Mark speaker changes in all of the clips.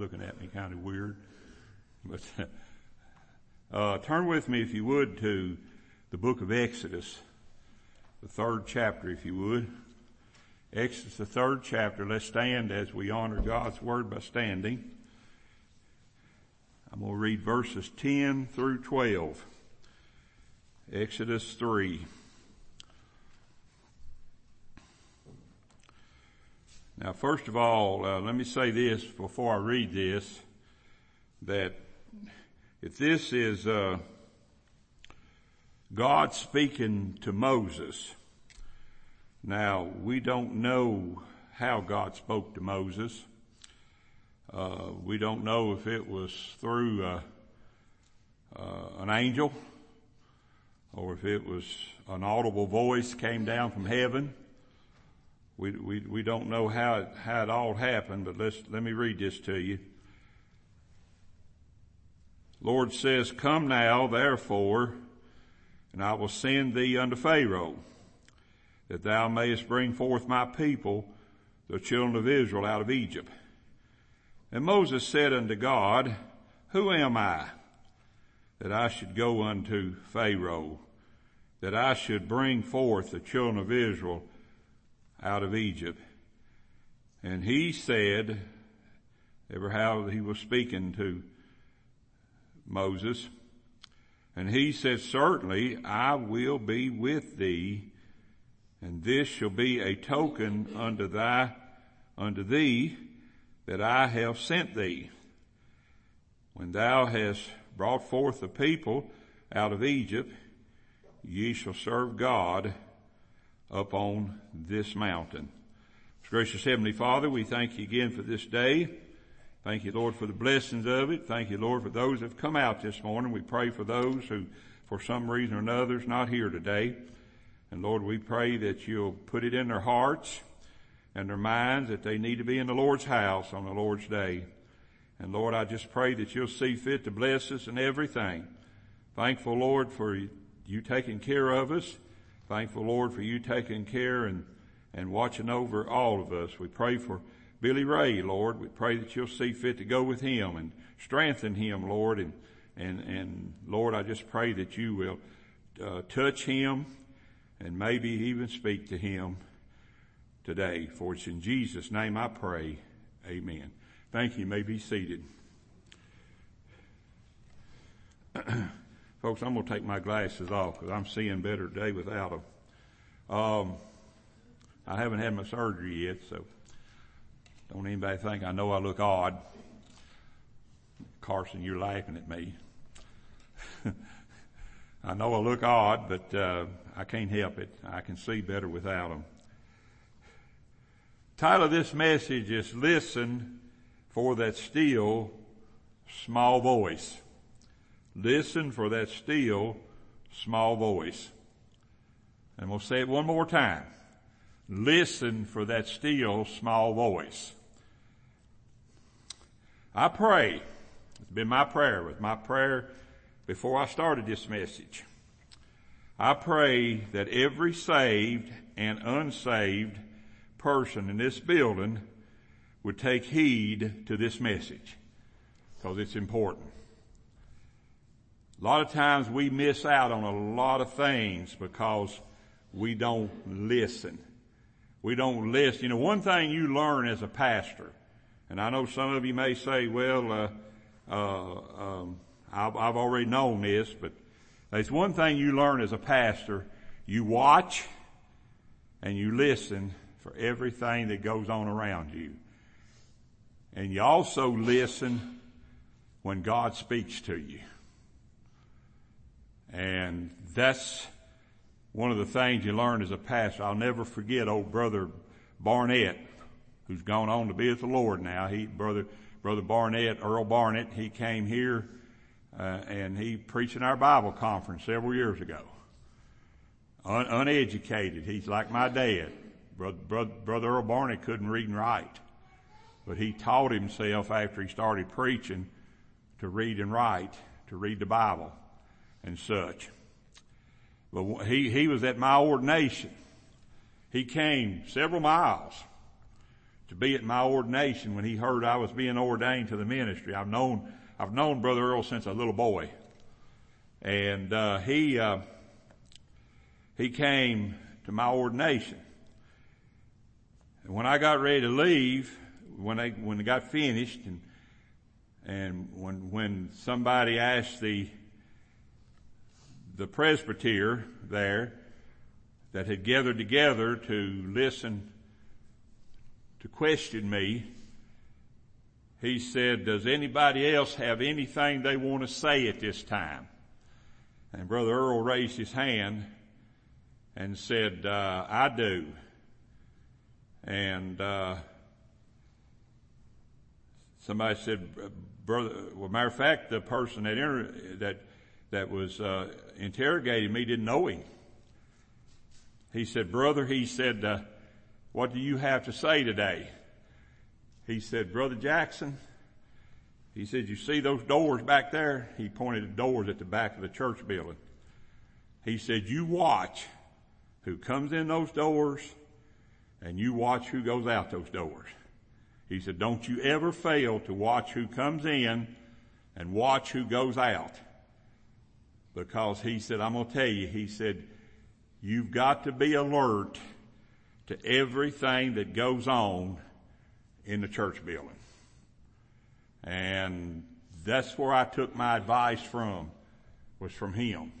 Speaker 1: looking at me kind of weird. But uh, turn with me, if you would, to the book of Exodus, the third chapter, if you would. Exodus, the third chapter. Let's stand as we honor God's word by standing. I'm going to read verses 10 through 12. Exodus 3. Now, first of all, uh, let me say this before I read this, that if this is uh, God speaking to Moses, now we don't know how God spoke to Moses. Uh, we don't know if it was through uh, uh, an angel or if it was an audible voice came down from heaven we, we, we don't know how it, how it all happened, but let's, let me read this to you. Lord says, come now, therefore, and I will send thee unto Pharaoh, that thou mayest bring forth my people, the children of Israel, out of Egypt. And Moses said unto God, Who am I, that I should go unto Pharaoh, that I should bring forth the children of Israel out of Egypt. And he said, ever how he was speaking to Moses, and he said, certainly I will be with thee, and this shall be a token unto thy, unto thee that I have sent thee. When thou hast brought forth the people out of Egypt, ye shall serve God up on this mountain. Gracious Heavenly Father, we thank you again for this day. Thank you, Lord, for the blessings of it. Thank you, Lord, for those that have come out this morning. We pray for those who, for some reason or another, is not here today. And Lord, we pray that you'll put it in their hearts and their minds that they need to be in the Lord's house on the Lord's day. And Lord, I just pray that you'll see fit to bless us in everything. Thankful, Lord, for you taking care of us. Thankful, Lord, for you taking care and, and watching over all of us. We pray for Billy Ray, Lord. We pray that you'll see fit to go with him and strengthen him, Lord. And, and, and Lord, I just pray that you will uh, touch him and maybe even speak to him today. For it's in Jesus' name I pray. Amen. Thank you. you may be seated. Folks, I'm going to take my glasses off because I'm seeing better today without them. Um, I haven't had my surgery yet, so don't anybody think I know I look odd. Carson, you're laughing at me. I know I look odd, but uh, I can't help it. I can see better without them. Title of this message is Listen for that still small voice. Listen for that still small voice. And we'll say it one more time. Listen for that still small voice. I pray, it's been my prayer, with my prayer before I started this message. I pray that every saved and unsaved person in this building would take heed to this message because it's important. A lot of times we miss out on a lot of things because we don't listen. We don't listen. You know, one thing you learn as a pastor, and I know some of you may say, well, uh, uh, um, I've, I've already known this, but there's one thing you learn as a pastor. You watch and you listen for everything that goes on around you. And you also listen when God speaks to you. And that's one of the things you learn as a pastor. I'll never forget old brother Barnett, who's gone on to be with the Lord now. He, brother, brother Barnett, Earl Barnett, he came here, uh, and he preached in our Bible conference several years ago. Un- uneducated. He's like my dad. Brother, brother, brother Earl Barnett couldn't read and write. But he taught himself after he started preaching to read and write, to read the Bible and such. But he, he was at my ordination. He came several miles to be at my ordination when he heard I was being ordained to the ministry. I've known, I've known Brother Earl since a little boy. And, uh, he, uh, he came to my ordination. And when I got ready to leave, when they, when it got finished and, and when, when somebody asked the, the presbyter there that had gathered together to listen, to question me, he said, does anybody else have anything they want to say at this time? And Brother Earl raised his hand and said, uh, I do. And, uh, somebody said, brother, well, matter of fact, the person that, inter- that, that was, uh, interrogating me didn't know him. He said, brother, he said, uh, what do you have to say today? He said, brother Jackson, he said, you see those doors back there? He pointed at doors at the back of the church building. He said, you watch who comes in those doors and you watch who goes out those doors. He said, don't you ever fail to watch who comes in and watch who goes out. Because he said, I'm going to tell you, he said, you've got to be alert to everything that goes on in the church building. And that's where I took my advice from, was from him.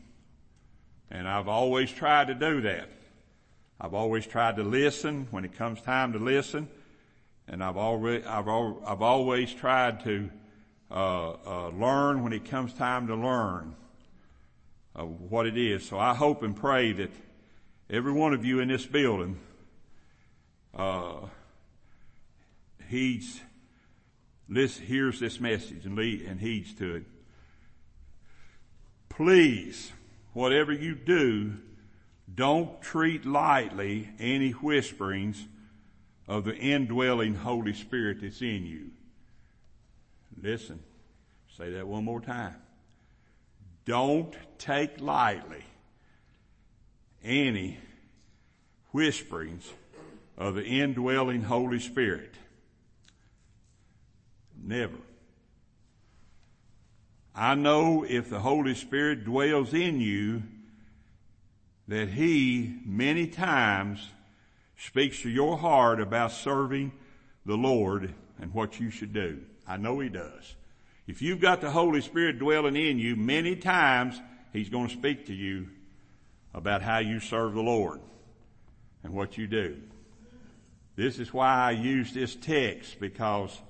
Speaker 1: And I've always tried to do that. I've always tried to listen when it comes time to listen. And I've already, I've, al- I've always tried to, uh, uh, learn when it comes time to learn what it is. So I hope and pray that every one of you in this building, uh, heeds, listen, hears this message and, lead, and heeds to it. Please, whatever you do, don't treat lightly any whisperings of the indwelling Holy Spirit that's in you. Listen, say that one more time. Don't take lightly any whisperings of the indwelling Holy Spirit. Never. I know if the Holy Spirit dwells in you, that He many times speaks to your heart about serving the Lord and what you should do. I know He does. If you've got the Holy Spirit dwelling in you, many times He's going to speak to you about how you serve the Lord and what you do. This is why I use this text because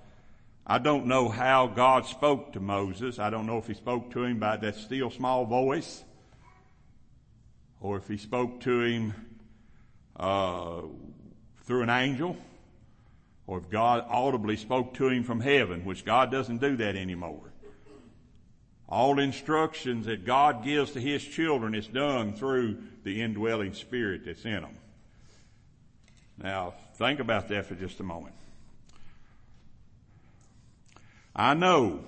Speaker 1: I don't know how God spoke to Moses. I don't know if he spoke to him by that still small voice or if he spoke to him uh, through an angel or if God audibly spoke to him from heaven, which God doesn't do that anymore. All instructions that God gives to His children is done through the indwelling spirit that's in them. Now, think about that for just a moment. I know,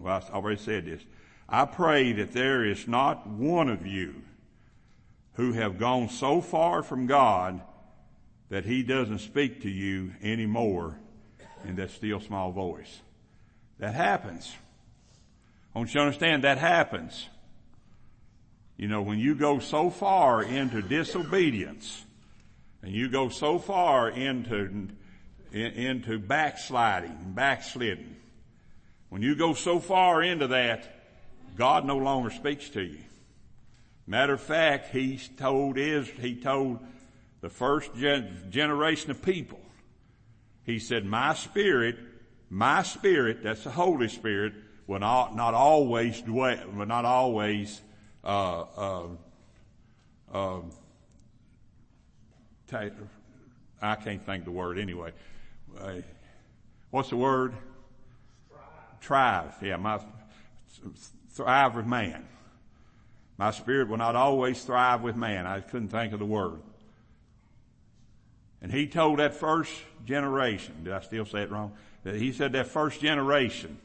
Speaker 1: well, I've already said this. I pray that there is not one of you who have gone so far from God that He doesn't speak to you anymore in that still small voice. That happens. I want you to understand that happens. You know, when you go so far into disobedience and you go so far into, into backsliding, backsliding, when you go so far into that, God no longer speaks to you. Matter of fact, he told is he told the first gen- generation of people. He said, "My spirit, my spirit, that's the Holy Spirit, will not not always dwell, will not always uh, uh, uh, take, I can't think the word anyway. Uh, what's the word? thrive. Yeah, my thrive with man. My spirit will not always thrive with man. I couldn't think of the word. And he told that first generation, did I still say it wrong? He said that first generation,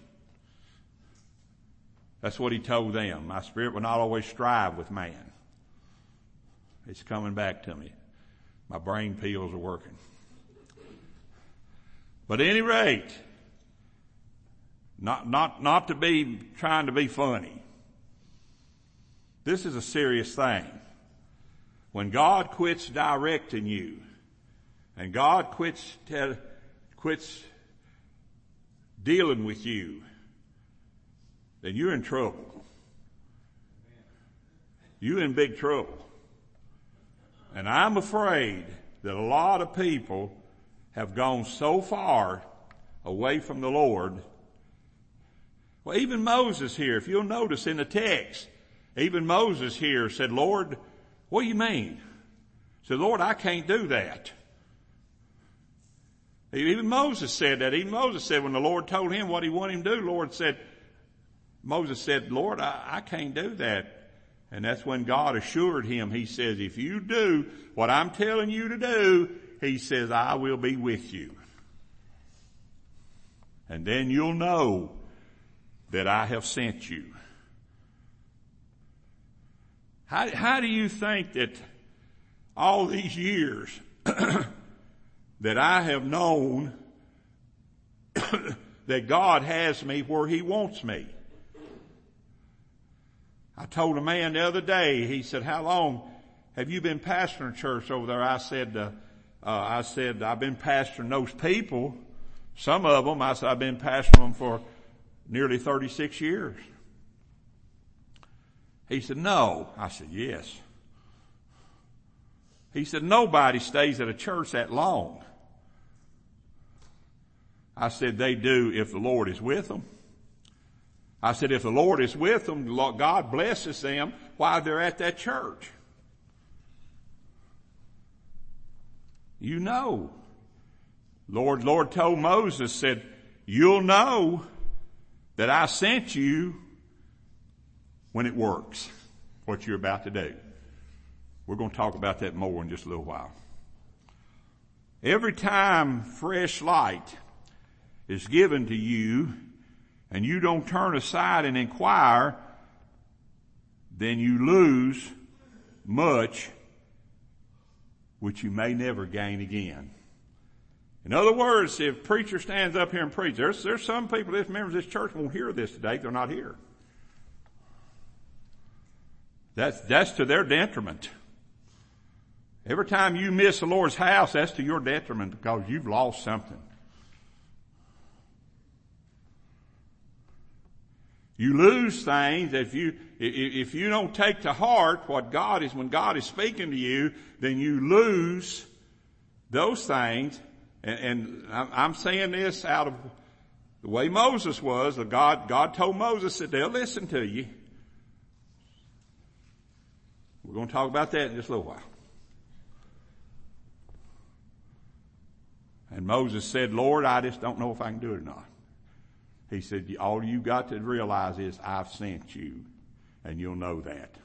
Speaker 1: that's what he told them. My spirit will not always strive with man. It's coming back to me. My brain peels are working. But at any rate, not, not, not to be trying to be funny. This is a serious thing. When God quits directing you and God quits, tell, quits dealing with you, then you're in trouble. You're in big trouble. And I'm afraid that a lot of people have gone so far away from the Lord. Well, even Moses here, if you'll notice in the text, even Moses here said, Lord, what do you mean? He said, Lord, I can't do that. Even Moses said that. Even Moses said when the Lord told him what he wanted him to do, Lord said, Moses said, Lord, I, I can't do that. And that's when God assured him, he says, if you do what I'm telling you to do, he says, I will be with you. And then you'll know that I have sent you. How, how do you think that all these years that I have known that God has me where He wants me? I told a man the other day, he said, how long have you been pastoring a church over there? I said, uh, uh, I said, I've been pastoring those people. Some of them, I said, I've been pastoring them for nearly 36 years. He said, no. I said, yes. He said, nobody stays at a church that long. I said, they do if the Lord is with them. I said, if the Lord is with them, God blesses them while they're at that church. You know. Lord, Lord told Moses, said, you'll know that I sent you when it works, what you're about to do. We're going to talk about that more in just a little while. Every time fresh light is given to you, and you don't turn aside and inquire, then you lose much which you may never gain again. In other words, if preacher stands up here and preaches, there's, there's some people, this members of this church won't hear this today. They're not here. That's, that's to their detriment. Every time you miss the Lord's house, that's to your detriment because you've lost something. You lose things if you, if you don't take to heart what God is, when God is speaking to you, then you lose those things. And, and I'm saying this out of the way Moses was. God, God told Moses that they'll listen to you. We're going to talk about that in just a little while. And Moses said, Lord, I just don't know if I can do it or not. He said, all you got to realize is I've sent you and you'll know that.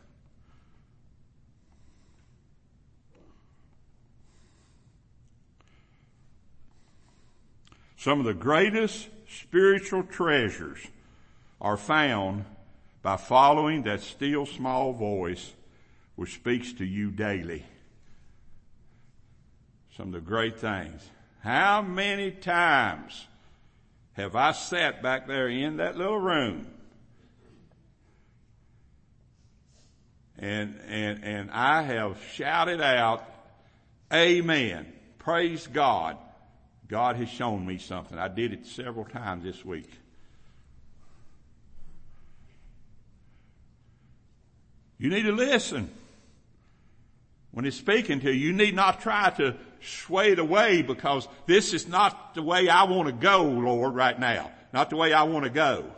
Speaker 1: Some of the greatest spiritual treasures are found by following that still small voice which speaks to you daily. Some of the great things. How many times have I sat back there in that little room and, and, and I have shouted out, Amen. Praise God. God has shown me something. I did it several times this week. You need to listen. When he's speaking to you, you need not try to sway it away because this is not the way I want to go, Lord, right now. Not the way I want to go.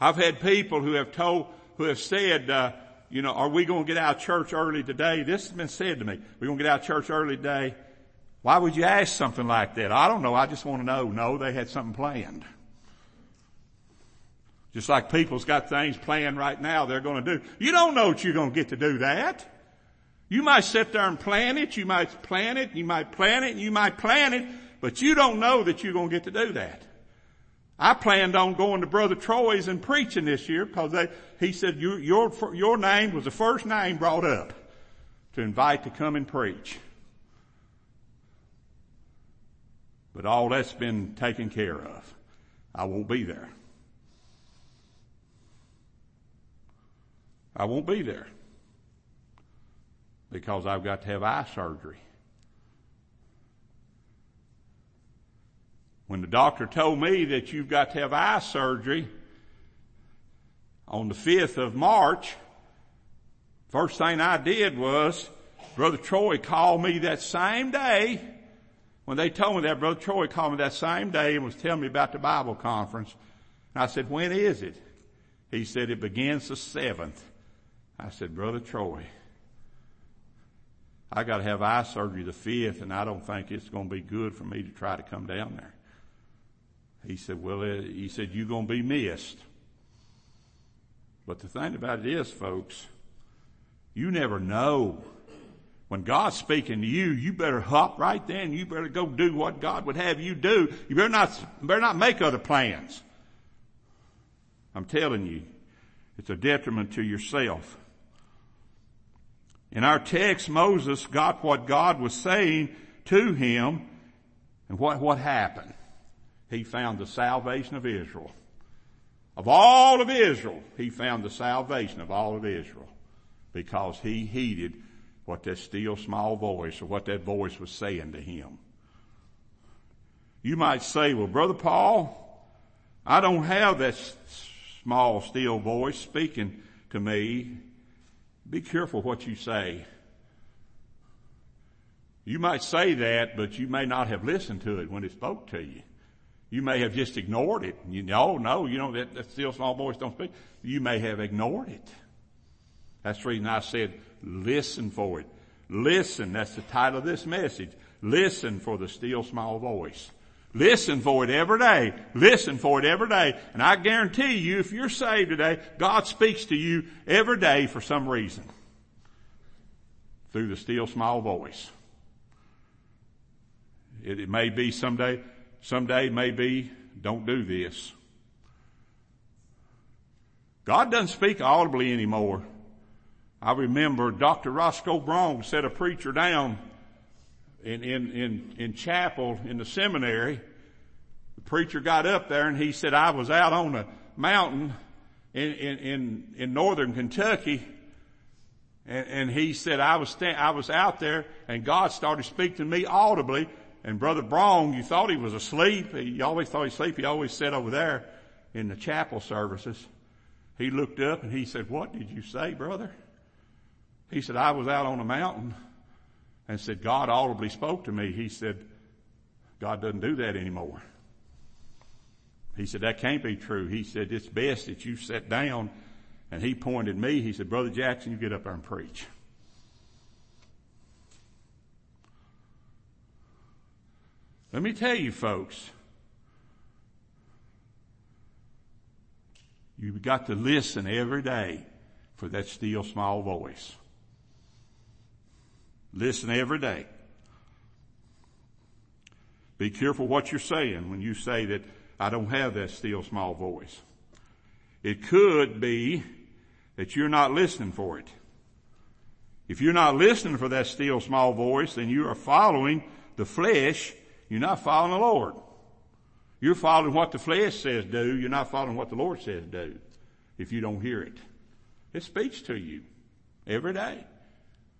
Speaker 1: I've had people who have told, who have said, uh, you know, are we going to get out of church early today? This has been said to me. We're going to get out of church early today. Why would you ask something like that? I don't know. I just want to know. No, they had something planned. Just like people's got things planned right now they're going to do. You don't know what you're going to get to do that. You might sit there and plan it, you might plan it, you might plan it, you might plan it, but you don't know that you're going to get to do that. I planned on going to Brother Troy's and preaching this year because they, he said your, your, your name was the first name brought up to invite to come and preach. But all that's been taken care of. I won't be there. I won't be there because I've got to have eye surgery. When the doctor told me that you've got to have eye surgery on the 5th of March, first thing I did was Brother Troy called me that same day. When they told me that, Brother Troy called me that same day and was telling me about the Bible conference. And I said, when is it? He said, it begins the 7th. I said, Brother Troy, I got to have eye surgery the 5th and I don't think it's going to be good for me to try to come down there. He said, well, he said, you're going to be missed. But the thing about it is, folks, you never know. When God's speaking to you, you better hop right then. You better go do what God would have you do. You better not, better not make other plans. I'm telling you, it's a detriment to yourself. In our text, Moses got what God was saying to him, and what, what happened? He found the salvation of Israel. Of all of Israel, he found the salvation of all of Israel because he heeded what that still small voice or what that voice was saying to him. You might say, well, brother Paul, I don't have that small still voice speaking to me be careful what you say. You might say that, but you may not have listened to it when it spoke to you. You may have just ignored it. You know, oh, no, you know, that, that still small voice don't speak. You may have ignored it. That's the reason I said listen for it. Listen. That's the title of this message. Listen for the still small voice. Listen for it every day. Listen for it every day. And I guarantee you, if you're saved today, God speaks to you every day for some reason. Through the still small voice. It, it may be someday, someday it may be, don't do this. God doesn't speak audibly anymore. I remember Dr. Roscoe Brong set a preacher down in, in, in, in chapel in the seminary, the preacher got up there and he said, I was out on a mountain in, in, in, in northern Kentucky and, and he said, I was, sta- I was out there and God started speaking to me audibly and Brother Brong, you thought he was asleep. You always thought he was asleep. He always sat over there in the chapel services. He looked up and he said, what did you say, brother? He said, I was out on a mountain and said, God audibly spoke to me. He said, God doesn't do that anymore. He said, that can't be true. He said, it's best that you sit down. And he pointed me. He said, Brother Jackson, you get up there and preach. Let me tell you folks, you've got to listen every day for that still small voice. Listen every day. Be careful what you're saying when you say that I don't have that still small voice. It could be that you're not listening for it. If you're not listening for that still small voice, then you are following the flesh. You're not following the Lord. You're following what the flesh says do. You're not following what the Lord says do. If you don't hear it. It speaks to you every day.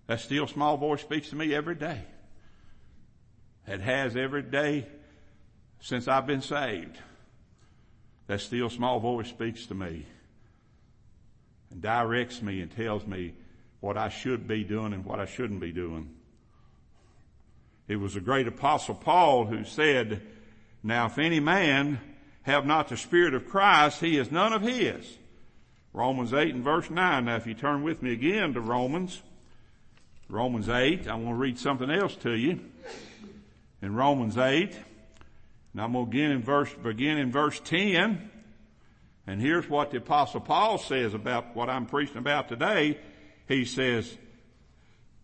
Speaker 1: That still small voice speaks to me every day. It has every day since I've been saved. That still small voice speaks to me and directs me and tells me what I should be doing and what I shouldn't be doing. It was the great apostle Paul who said, now if any man have not the spirit of Christ, he is none of his. Romans 8 and verse 9. Now if you turn with me again to Romans, Romans 8. I want to read something else to you. In Romans 8. And I'm going to begin in verse, begin in verse 10. And here's what the apostle Paul says about what I'm preaching about today. He says,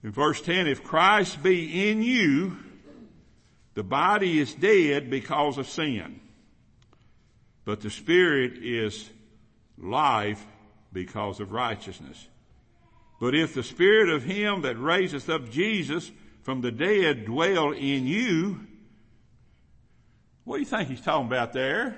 Speaker 1: in verse 10, if Christ be in you, the body is dead because of sin, but the spirit is life because of righteousness. But if the spirit of him that raiseth up Jesus from the dead dwell in you, What do you think he's talking about there?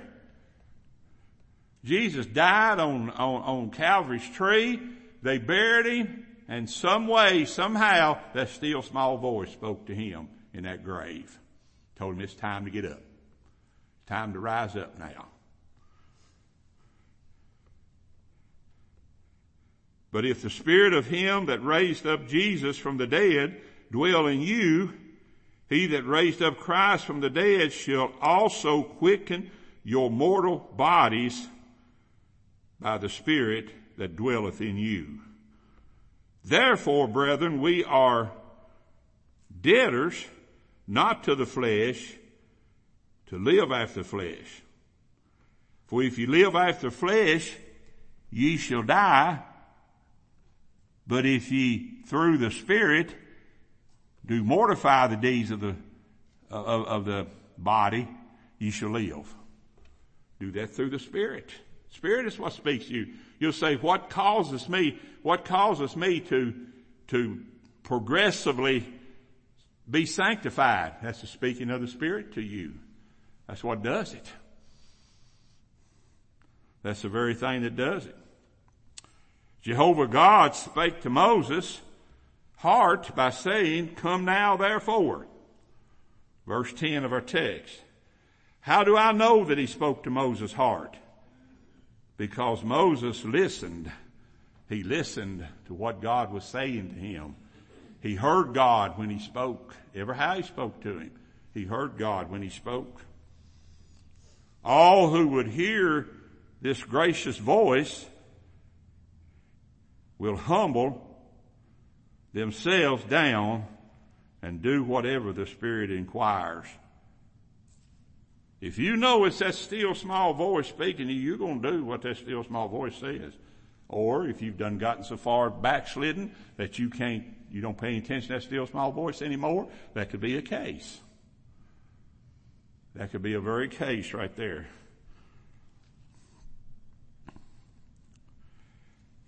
Speaker 1: Jesus died on, on, on Calvary's tree. They buried him and some way, somehow, that still small voice spoke to him in that grave. Told him it's time to get up. Time to rise up now. But if the spirit of him that raised up Jesus from the dead dwell in you, he that raised up Christ from the dead shall also quicken your mortal bodies by the spirit that dwelleth in you. Therefore, brethren, we are debtors not to the flesh to live after flesh. For if you live after flesh, ye shall die. But if ye through the Spirit do mortify the deeds of the, of, of the body, ye shall live. Do that through the Spirit. Spirit is what speaks to you. You'll say, what causes me, what causes me to, to progressively be sanctified? That's the speaking of the Spirit to you. That's what does it. That's the very thing that does it. Jehovah God spake to Moses' heart by saying, come now therefore. Verse 10 of our text. How do I know that he spoke to Moses' heart? Because Moses listened. He listened to what God was saying to him. He heard God when he spoke. Ever how he spoke to him. He heard God when he spoke. All who would hear this gracious voice will humble themselves down and do whatever the Spirit inquires. If you know it's that still small voice speaking to you, you're going to do what that still small voice says. Or if you've done gotten so far backslidden that you can't, you don't pay attention to that still small voice anymore, that could be a case. That could be a very case right there.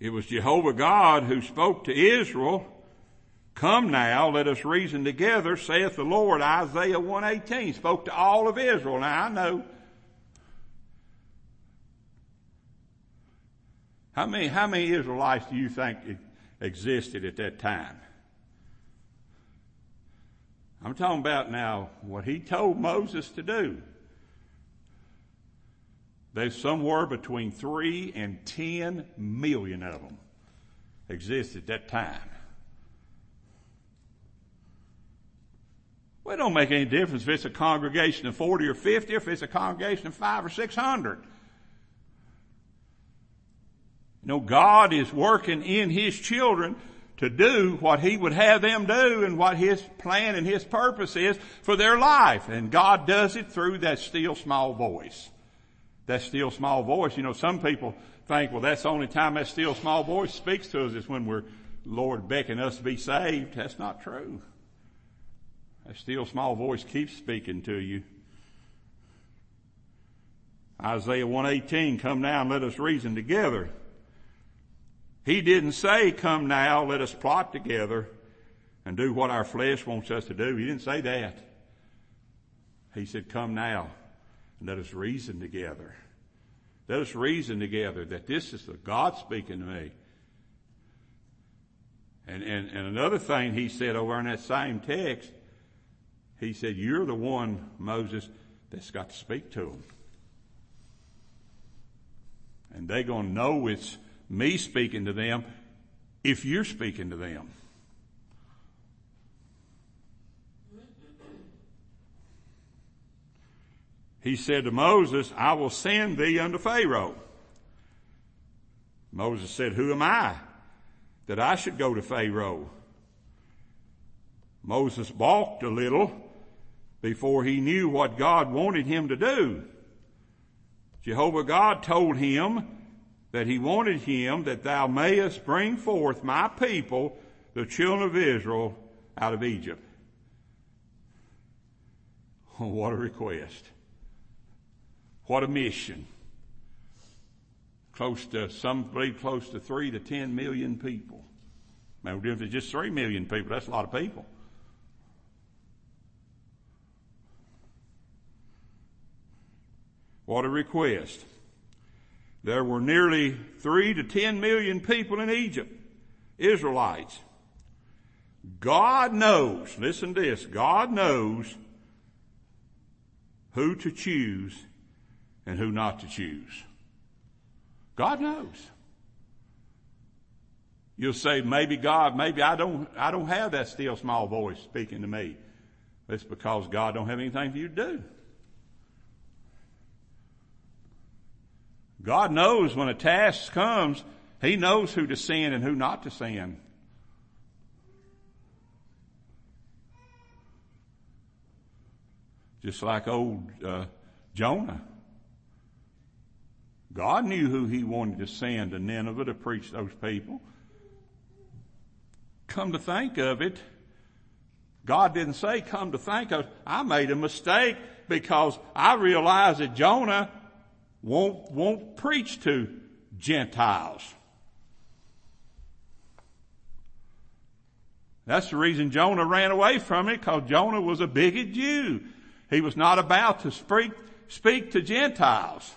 Speaker 1: It was Jehovah God who spoke to Israel, come now, let us reason together, saith the Lord, Isaiah 118, spoke to all of Israel. Now I know, how many, how many Israelites do you think existed at that time? I'm talking about now what he told Moses to do. There's somewhere between three and ten million of them exist at that time. Well, it don't make any difference if it's a congregation of 40 or 50, if it's a congregation of five or 600. You know, God is working in His children to do what He would have them do and what His plan and His purpose is for their life. And God does it through that still small voice that still small voice. You know, some people think, well, that's the only time that still small voice speaks to us is when we're, Lord, beckoning us to be saved. That's not true. That still small voice keeps speaking to you. Isaiah 118, come now and let us reason together. He didn't say, come now, let us plot together and do what our flesh wants us to do. He didn't say that. He said, come now and let us reason together. Let us reason together that this is the God speaking to me. And, and, and another thing he said over in that same text, he said, you're the one, Moses, that's got to speak to them. And they're going to know it's me speaking to them if you're speaking to them. He said to Moses, I will send thee unto Pharaoh. Moses said, who am I that I should go to Pharaoh? Moses balked a little before he knew what God wanted him to do. Jehovah God told him that he wanted him that thou mayest bring forth my people, the children of Israel, out of Egypt. what a request. What a mission. Close to, some believe close to three to ten million people. Maybe if it's just three million people, that's a lot of people. What a request. There were nearly three to ten million people in Egypt, Israelites. God knows, listen to this, God knows who to choose and who not to choose. God knows. You'll say, maybe God, maybe I don't, I don't have that still small voice speaking to me. It's because God don't have anything for you to do. God knows when a task comes, He knows who to send and who not to send. Just like old uh, Jonah. God knew who he wanted to send to Nineveh to preach those people. Come to think of it, God didn't say, come to think of it, I made a mistake because I realized that Jonah won't, won't preach to Gentiles. That's the reason Jonah ran away from it because Jonah was a bigot Jew. He was not about to speak, speak to Gentiles.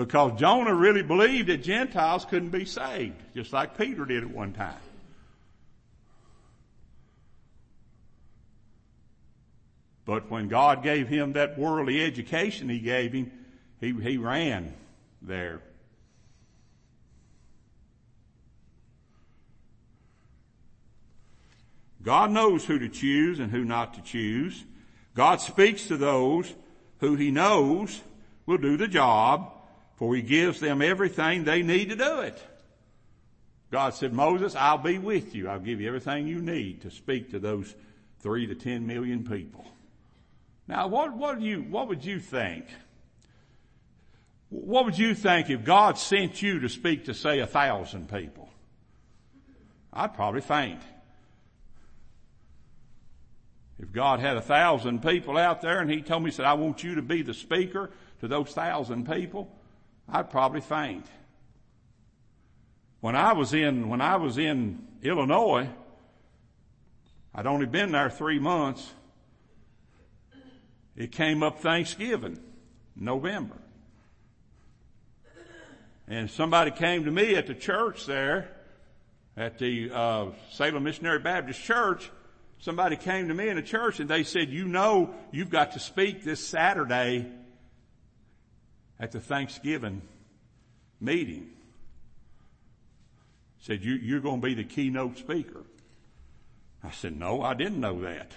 Speaker 1: Because Jonah really believed that Gentiles couldn't be saved, just like Peter did at one time. But when God gave him that worldly education he gave him, he, he ran there. God knows who to choose and who not to choose. God speaks to those who he knows will do the job, for he gives them everything they need to do it. God said, Moses, I'll be with you. I'll give you everything you need to speak to those three to ten million people. Now, what, what, you, what would you think? What would you think if God sent you to speak to, say, a thousand people? I'd probably faint. If God had a thousand people out there and He told me, said, I want you to be the speaker to those thousand people, I'd probably faint. When I was in, when I was in Illinois, I'd only been there three months. It came up Thanksgiving, November. And somebody came to me at the church there, at the uh, Salem Missionary Baptist Church, somebody came to me in the church and they said, you know, you've got to speak this Saturday at the Thanksgiving meeting. Said, you, you're going to be the keynote speaker. I said, no, I didn't know that.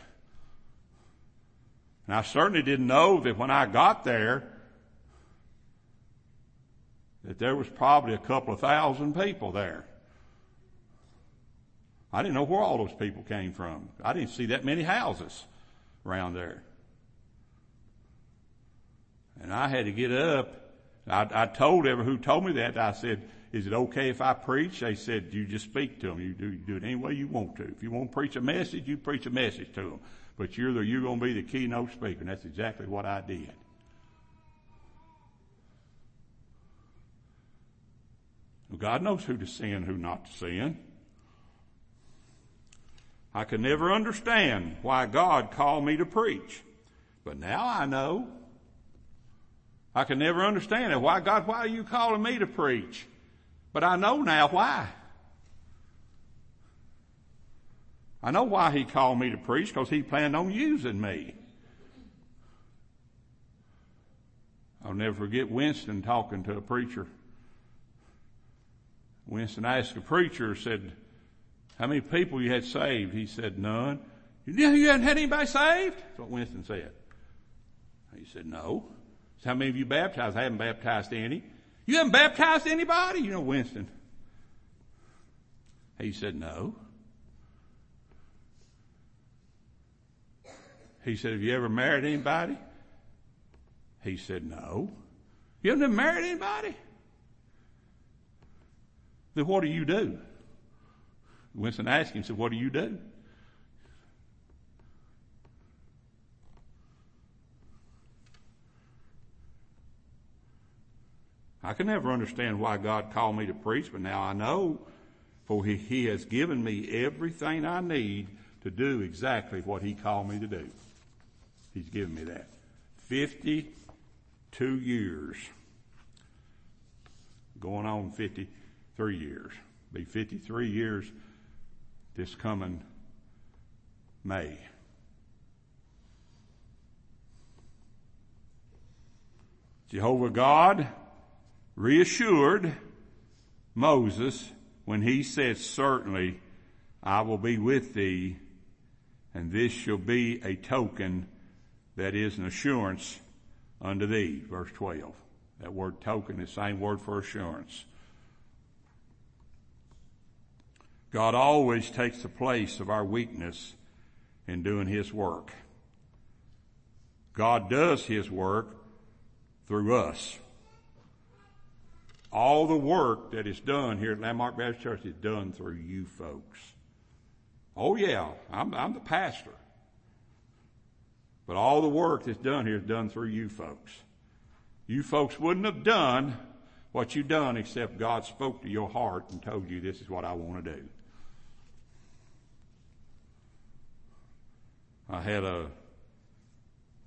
Speaker 1: And I certainly didn't know that when I got there, that there was probably a couple of thousand people there. I didn't know where all those people came from. I didn't see that many houses around there. And I had to get up. I, I told everyone who told me that, I said, is it okay if I preach? They said, you just speak to them. You do, you do it any way you want to. If you want to preach a message, you preach a message to them. But you're the, you're going to be the keynote speaker. And that's exactly what I did. God knows who to send, who not to send. I could never understand why God called me to preach. But now I know. I could never understand it. Why, God, why are you calling me to preach? But I know now why. I know why he called me to preach because he planned on using me. I'll never forget Winston talking to a preacher. Winston asked a preacher, said, how many people you had saved? He said, none. You, you hadn't had anybody saved? That's what Winston said. He said, no. So how many of you baptized? I haven't baptized any. You haven't baptized anybody? You know Winston. He said, no. He said, have you ever married anybody? He said, no. You haven't married anybody? Then what do you do? Winston asked him, said, what do you do? I can never understand why God called me to preach, but now I know, for he, he has given me everything I need to do exactly what He called me to do. He's given me that. 50 two years. Going on 53 years. Be 53 years this coming May. Jehovah God reassured Moses when he said, certainly I will be with thee and this shall be a token that is an assurance unto thee. Verse 12. That word token is the same word for assurance. God always takes the place of our weakness in doing His work. God does His work through us. All the work that is done here at Landmark Baptist Church is done through you folks. Oh yeah, I'm, I'm the pastor. But all the work that's done here is done through you folks. You folks wouldn't have done what you've done except God spoke to your heart and told you this is what I want to do. I had a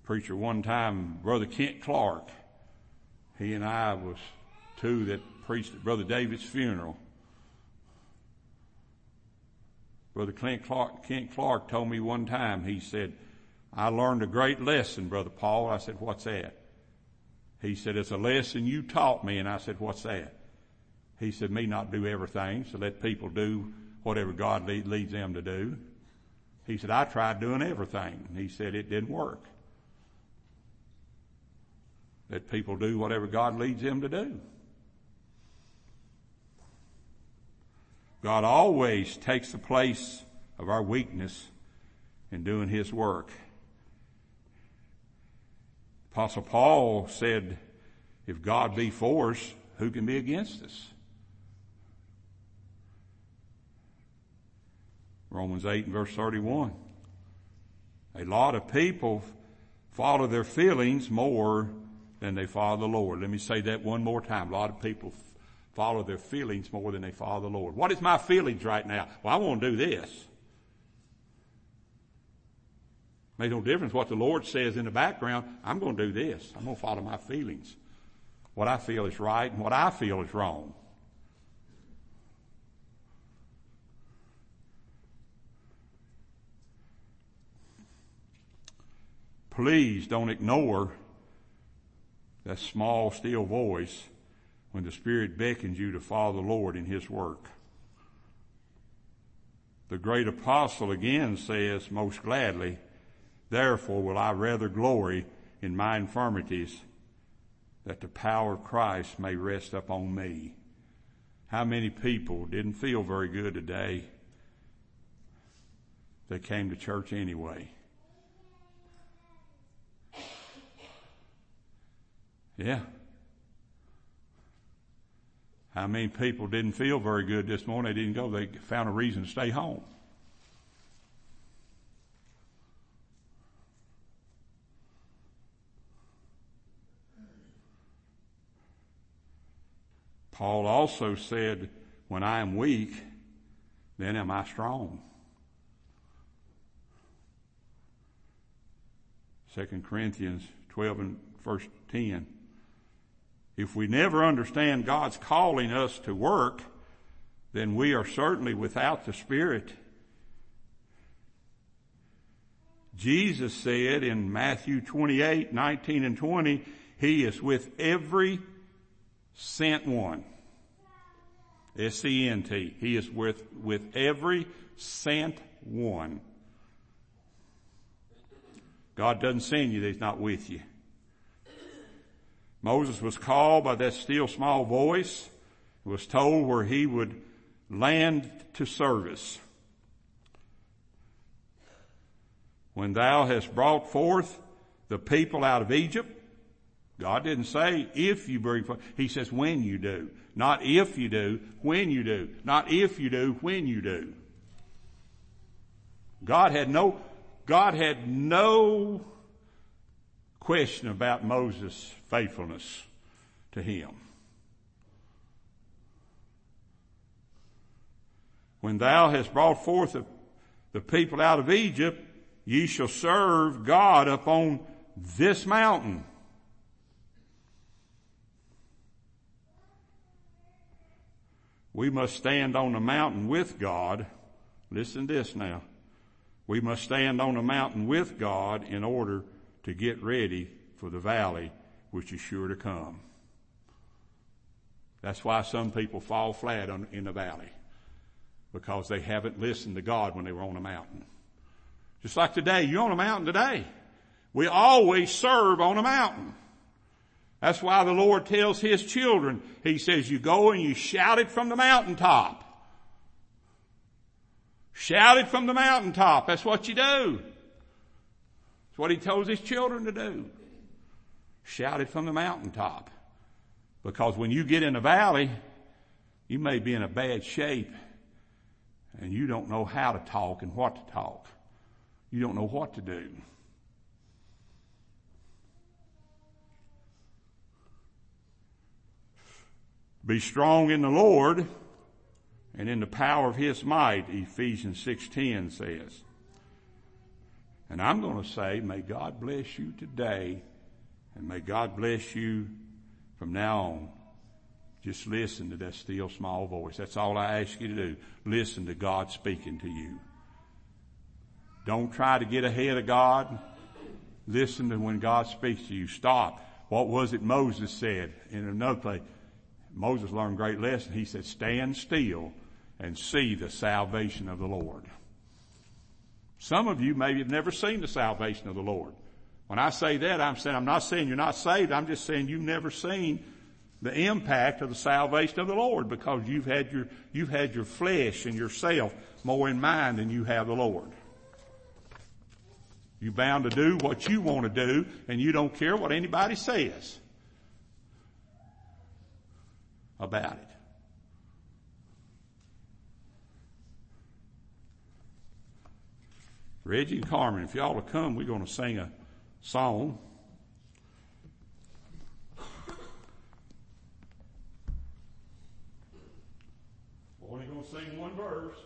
Speaker 1: preacher one time, Brother Kent Clark. He and I was two that preached at Brother David's funeral. Brother Clint Clark, Kent Clark told me one time, he said, I learned a great lesson, Brother Paul. I said, what's that? He said, it's a lesson you taught me. And I said, what's that? He said, me not do everything, so let people do whatever God leads them to do. He said, I tried doing everything. He said, it didn't work. Let people do whatever God leads them to do. God always takes the place of our weakness in doing His work. Apostle Paul said, if God be for us, who can be against us? Romans 8 and verse 31. A lot of people follow their feelings more than they follow the Lord. Let me say that one more time. A lot of people follow their feelings more than they follow the Lord. What is my feelings right now? Well, I want to do this. Makes no difference what the Lord says in the background. I'm going to do this. I'm going to follow my feelings. What I feel is right and what I feel is wrong. Please don't ignore that small, still voice when the Spirit beckons you to follow the Lord in His work. The great apostle again says, most gladly, therefore will I rather glory in my infirmities that the power of Christ may rest upon me. How many people didn't feel very good today? They came to church anyway. Yeah. How mean, people didn't feel very good this morning? They didn't go. They found a reason to stay home. Paul also said, when I am weak, then am I strong. 2 Corinthians 12 and verse 10. If we never understand God's calling us to work, then we are certainly without the Spirit. Jesus said in Matthew 28, 19 and 20, He is with every sent one. S-E-N-T. He is with, with every sent one. God doesn't send you He's not with you. Moses was called by that still small voice, was told where he would land to service. When thou hast brought forth the people out of Egypt, God didn't say if you bring forth, He says when you do. Not if you do, when you do. Not if you do, when you do. God had no, God had no question about Moses' faithfulness to him. When thou hast brought forth the people out of Egypt, ye shall serve God upon this mountain. We must stand on the mountain with God. Listen to this now. We must stand on the mountain with God in order to get ready for the valley which is sure to come. That's why some people fall flat on, in the valley. Because they haven't listened to God when they were on a mountain. Just like today, you're on a mountain today. We always serve on a mountain. That's why the Lord tells His children, He says, you go and you shout it from the mountaintop. Shout it from the mountaintop. That's what you do. That's what He tells His children to do. Shout it from the mountaintop. Because when you get in the valley, you may be in a bad shape and you don't know how to talk and what to talk. You don't know what to do. Be strong in the Lord and in the power of His might, Ephesians 6.10 says. And I'm going to say, may God bless you today and may God bless you from now on. Just listen to that still small voice. That's all I ask you to do. Listen to God speaking to you. Don't try to get ahead of God. Listen to when God speaks to you. Stop. What was it Moses said in another place? Moses learned a great lesson. He said, stand still and see the salvation of the Lord. Some of you maybe have never seen the salvation of the Lord. When I say that, I'm saying, I'm not saying you're not saved. I'm just saying you've never seen the impact of the salvation of the Lord because you've had your, you've had your flesh and yourself more in mind than you have the Lord. You're bound to do what you want to do and you don't care what anybody says about it. Reggie and Carmen, if y'all will come, we're going to sing a song. We're only going to sing one verse.